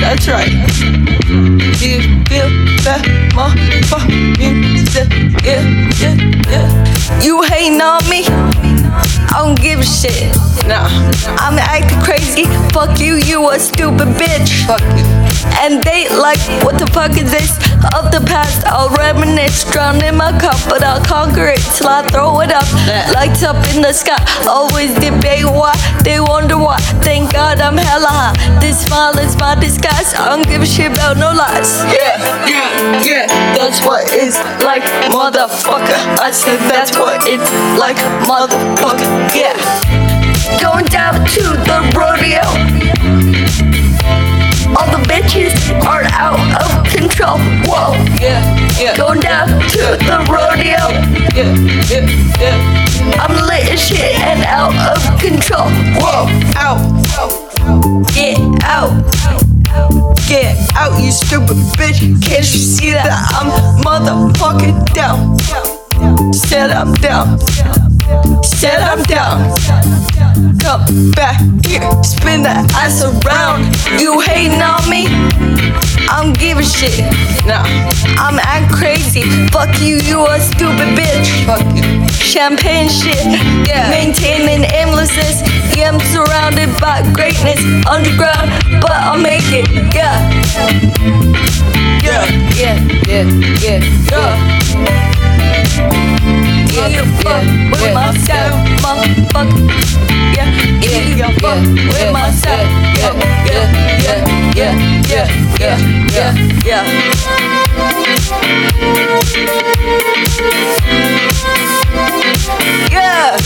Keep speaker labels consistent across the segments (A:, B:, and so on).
A: That's right. You feel that? Yeah, yeah, yeah. You hating on me? I don't give a shit. Nah, I'm acting crazy. Fuck you, you a stupid bitch. Fuck you. And they like, what the fuck is this? Of the past, I'll reminisce, drown in my cup, but I'll conquer it till I throw it up. Lights up in the sky, always debate why. They wonder why. Thank God I'm hella high. This smile is my disguise. I don't give a shit about no lies. Yeah, yeah, yeah. That's what it's like, motherfucker. I said that's what it's like, motherfucker. Yeah. Going down of control. Whoa, yeah, yeah. Going down to the rodeo. Yeah, yeah, yeah. I'm lit as shit and out of control. Whoa, out, get out. Get out, you stupid bitch. Can't you see that I'm motherfucking down? Said I'm down. Said I'm down. Come back here, spin that ass around. You hating on me? I'm giving shit. Nah, I'm act crazy. Fuck you, you a stupid bitch. Fuck you. Champagne shit, yeah. Maintaining aimlessness. Yeah, I'm surrounded by greatness. Underground, but I'll make it. Yeah. Yeah, yeah, yeah, yeah, yeah. Fuck with my style. Yeah, yeah, yeah, yeah, yeah, yeah, yeah, yeah. Yeah,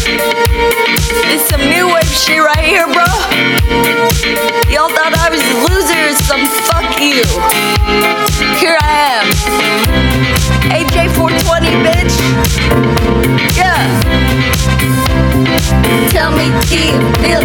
A: it's some new wave shit right here, bro. Y'all thought I was a loser some fuck you. Here I am. AJ 420, bitch. Yeah. Tell me, do you feel